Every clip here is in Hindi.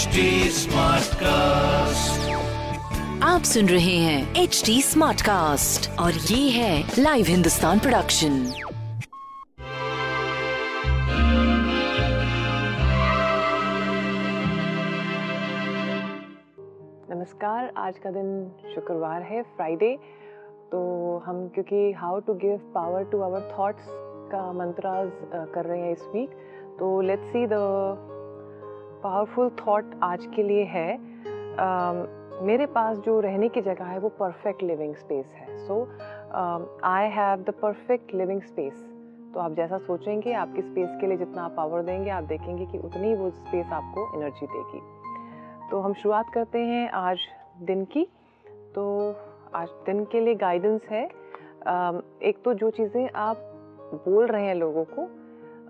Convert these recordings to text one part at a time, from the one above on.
HD Smartcast. आप सुन रहे हैं एच डी स्मार्ट कास्ट और ये है लाइव हिंदुस्तान प्रोडक्शन नमस्कार आज का दिन शुक्रवार है फ्राइडे तो हम क्योंकि how to give power to our thoughts का मंत्राज कर रहे हैं इस वीक तो let's see the powerful thought आज के लिए है अम, मेरे पास जो रहने की जगह है वो परफेक्ट लिविंग स्पेस है। So I have the perfect living space तो आप जैसा सोचेंगे आपकी स्पेस के लिए जितना आप पावर देंगे आप देखेंगे कि उतनी वो स्पेस आपको एनर्जी देगी। तो हम शुरुआत करते हैं आज दिन की। तो आज दिन के लिए गाइडेंस है। एक तो जो चीज़ें आप बोल रहे हैं लोगों को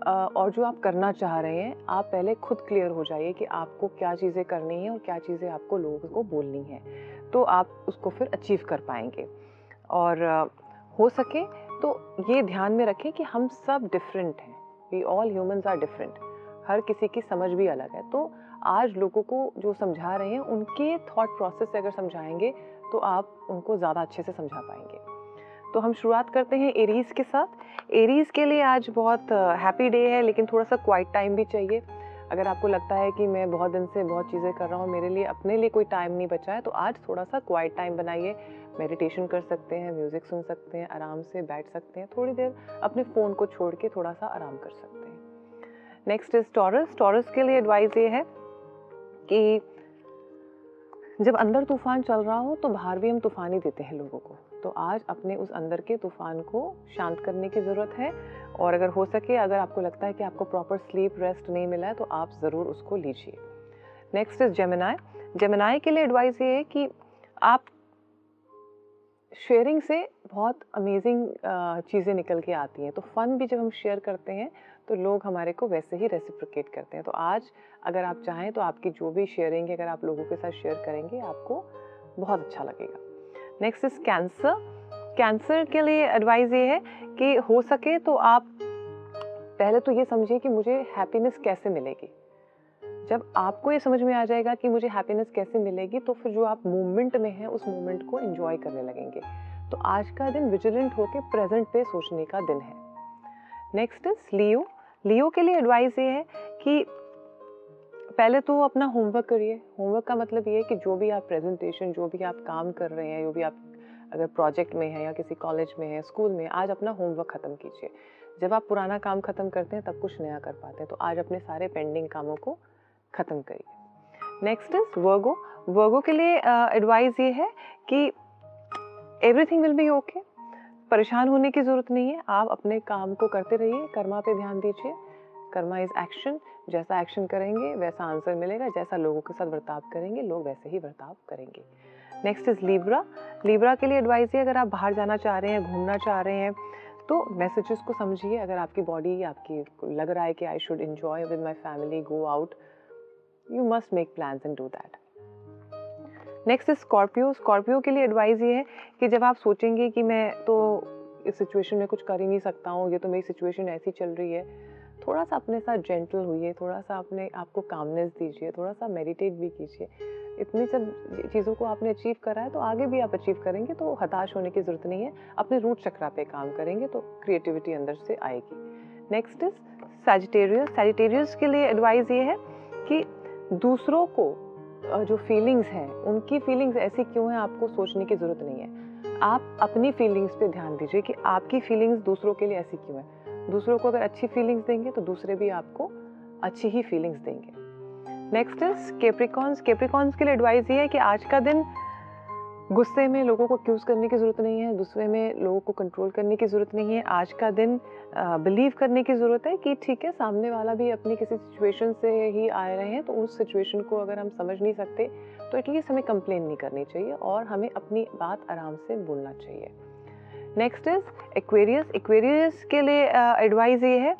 और जो आप करना चाह रहे हैं, आप पहले खुद क्लियर हो जाइए कि आपको क्या चीज़ें करनी है और क्या चीज़ें आपको लोगों को बोलनी है। तो आप उसको फिर अचीव कर पाएँगे। और हो सके तो ये ध्यान में रखें कि हम सब डिफरेंट हैं। We all humans are different हर किसी की समझ भी अलग है। तो आज लोगों को जो समझा रहे हैं, उनके थॉट प्रोसेस से अगर समझाएँगे तो आप उनको ज़्यादा अच्छे से समझा पाएँगे। तो हम शुरुआत करते हैं एरीज के साथ। एरीज के लिए आज बहुत हैप्पी डे है, लेकिन थोड़ा सा क्वाइट टाइम भी चाहिए। अगर आपको लगता है कि मैं बहुत दिन से बहुत चीज़ें कर रहा हूँ, मेरे लिए, अपने लिए कोई टाइम नहीं बचा है तो आज थोड़ा सा क्वाइट टाइम बनाइए। मेडिटेशन कर सकते हैं म्यूज़िक सुन सकते हैं, आराम से बैठ सकते हैं, थोड़ी देर अपने फ़ोन को छोड़ के थोड़ा सा आराम कर सकते हैं। नेक्स्ट इज़ टॉरस टॉरस के लिए एडवाइस ये है कि जब अंदर तूफ़ान चल रहा हो तो बाहर भी हम तूफ़ान ही देते हैं लोगों को। तो आज अपने उस अंदर के तूफ़ान को शांत करने की ज़रूरत है। और अगर हो सके, अगर आपको लगता है कि आपको प्रॉपर स्लीप रेस्ट नहीं मिला है तो आप ज़रूर उसको लीजिए। नेक्स्ट इज़ जेमिनाई जेमिनाई के लिए एडवाइस ये है कि आप शेयरिंग से बहुत अमेजिंग चीज़ें निकल के आती हैं। तो फ़न भी जब हम शेयर करते हैं तो लोग हमारे को वैसे ही रेसिप्रिकेट करते हैं। तो आज अगर आप चाहें तो आपकी जो भी शेयरिंग है, अगर आप लोगों के साथ शेयर करेंगे, आपको बहुत अच्छा लगेगा। नेक्स्ट इज़ कैंसर कैंसर के लिए एडवाइस ये है कि हो सके तो आप पहले तो ये समझिए कि मुझे हैप्पीनेस कैसे मिलेगी। जब आपको ये समझ में आ जाएगा कि मुझे हैप्पीनेस कैसे मिलेगी तो फिर जो आप मूवमेंट में हैं, उस मूवमेंट को एंजॉय करने लगेंगे। तो आज का दिन विजिलेंट होकर प्रेजेंट पे सोचने का दिन है। नेक्स्ट इज़ लियो लियो के लिए एडवाइस ये है कि पहले तो अपना होमवर्क करिए। होमवर्क का मतलब ये है कि जो भी आप प्रेजेंटेशन जो भी आप काम कर रहे हैं, जो भी आप अगर प्रोजेक्ट में है या किसी कॉलेज में है स्कूल में, आज अपना होमवर्क ख़त्म कीजिए। जब आप पुराना काम ख़त्म करते हैं, तब कुछ नया कर पाते हैं। तो आज अपने सारे पेंडिंग कामों को ख़त्म करिए। नेक्स्ट इज़ वर्गो वर्गो के लिए एडवाइस ये है कि एवरीथिंग विल बी ओके परेशान होने की ज़रूरत नहीं है। आप अपने काम को करते रहिए, कर्मा पे ध्यान दीजिए। कर्मा इज़ एक्शन जैसा एक्शन करेंगे, वैसा आंसर मिलेगा। जैसा लोगों के साथ बर्ताव करेंगे, लोग वैसे ही बर्ताव करेंगे। नेक्स्ट इज़ लिब्रा लिब्रा के लिए एडवाइस है अगर आप बाहर जाना चाह रहे हैं, घूमना चाह रहे हैं तो मैसेजेस को समझिए। अगर आपकी बॉडी आपकी लग रहा है कि I should enjoy with my family go out you must make plans and do that next is Scorpio Scorpio के लिए एडवाइस ये है कि जब आप सोचेंगे कि मैं तो इस सिचुएशन में कुछ कर ही नहीं सकता हूँ, ये तो मेरी सिचुएशन ऐसी चल रही है थोड़ा सा अपने साथ जेंटल हुई थोड़ा सा अपने आपको कामनेस दीजिए थोड़ा सा मेडिटेट भी कीजिए। इतनी सब चीज़ों को आपने अचीव करा है तो आगे भी आप अचीव करेंगे तो हताश होने की ज़रूरत नहीं है। अपने रूट चक्रा पे काम करेंगे तो क्रिएटिविटी अंदर से आएगी। नेक्स्ट इज़ सैजिटेरियस सैजिटेरियस के लिए एडवाइस ये है कि दूसरों को जो फीलिंग्स हैं, उनकी फीलिंग्स ऐसी क्यों हैं आपको सोचने की ज़रूरत नहीं है। आप अपनी फीलिंग्स पे ध्यान दीजिए कि आपकी फीलिंग्स दूसरों के लिए ऐसी क्यों है। दूसरों को अगर अच्छी फीलिंग्स देंगे तो दूसरे भी आपको अच्छी ही फीलिंग्स देंगे। नेक्स्ट इज़ केप्रिकॉन्स केप्रिकॉन्स के लिए एडवाइस ये है कि आज का दिन गुस्से में लोगों को एक्यूज़ करने की ज़रूरत नहीं है गुस्से में लोगों को कंट्रोल करने की ज़रूरत नहीं है। आज का दिन बिलीव करने की ज़रूरत है कि ठीक है, सामने वाला भी अपनी किसी सिचुएशन से ही आ रहे हैं तो उस सिचुएशन को अगर हम समझ नहीं सकते तो एटलीस्ट हमें कंप्लेन नहीं करनी चाहिए और हमें अपनी बात आराम से बोलना चाहिए। नेक्स्ट इज़ एक्वेरियस एक्वेरियस के लिए एडवाइस ये है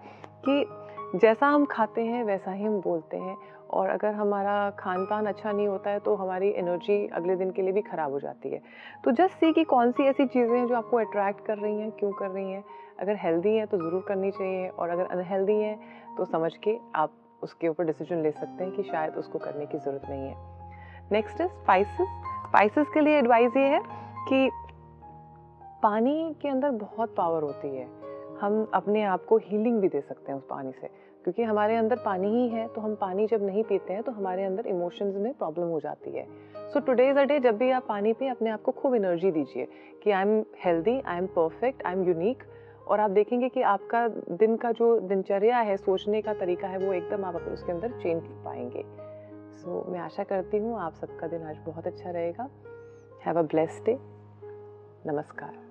कि जैसा हम खाते हैं, वैसा ही हम बोलते हैं। और अगर हमारा खान पान अच्छा नहीं होता है तो हमारी एनर्जी अगले दिन के लिए भी ख़राब हो जाती है। तो जस्ट सी कि कौन सी ऐसी चीज़ें हैं जो आपको अट्रैक्ट कर रही हैं, क्यों कर रही हैं। अगर हेल्दी हैं तो ज़रूर करनी चाहिए। और अगर अनहेल्दी हैं तो समझ के आप उसके ऊपर डिसीज़न ले सकते हैं कि शायद उसको करने की ज़रूरत नहीं है। नेक्स्ट इज़ स्पाइसेस स्पाइसेस के लिए एडवाइस ये है कि पानी के अंदर बहुत पावर होती है। हम अपने आप को हीलिंग भी दे सकते हैं उस पानी से। क्योंकि हमारे अंदर पानी ही है तो हम पानी जब नहीं पीते हैं तो हमारे अंदर इमोशंस में प्रॉब्लम हो जाती है। So today is a day जब भी आप पानी पिए अपने आप को खूब एनर्जी दीजिए कि I am healthy I am perfect I am unique और आप देखेंगे कि आपका दिन का जो दिनचर्या है सोचने का तरीका है वो एकदम आप उसके अंदर चेंज पाएँगे। सो so, मैं आशा करती हूँ आप सबका दिन आज बहुत अच्छा रहेगा। हैव अ ब्लेस्ड डे नमस्कार।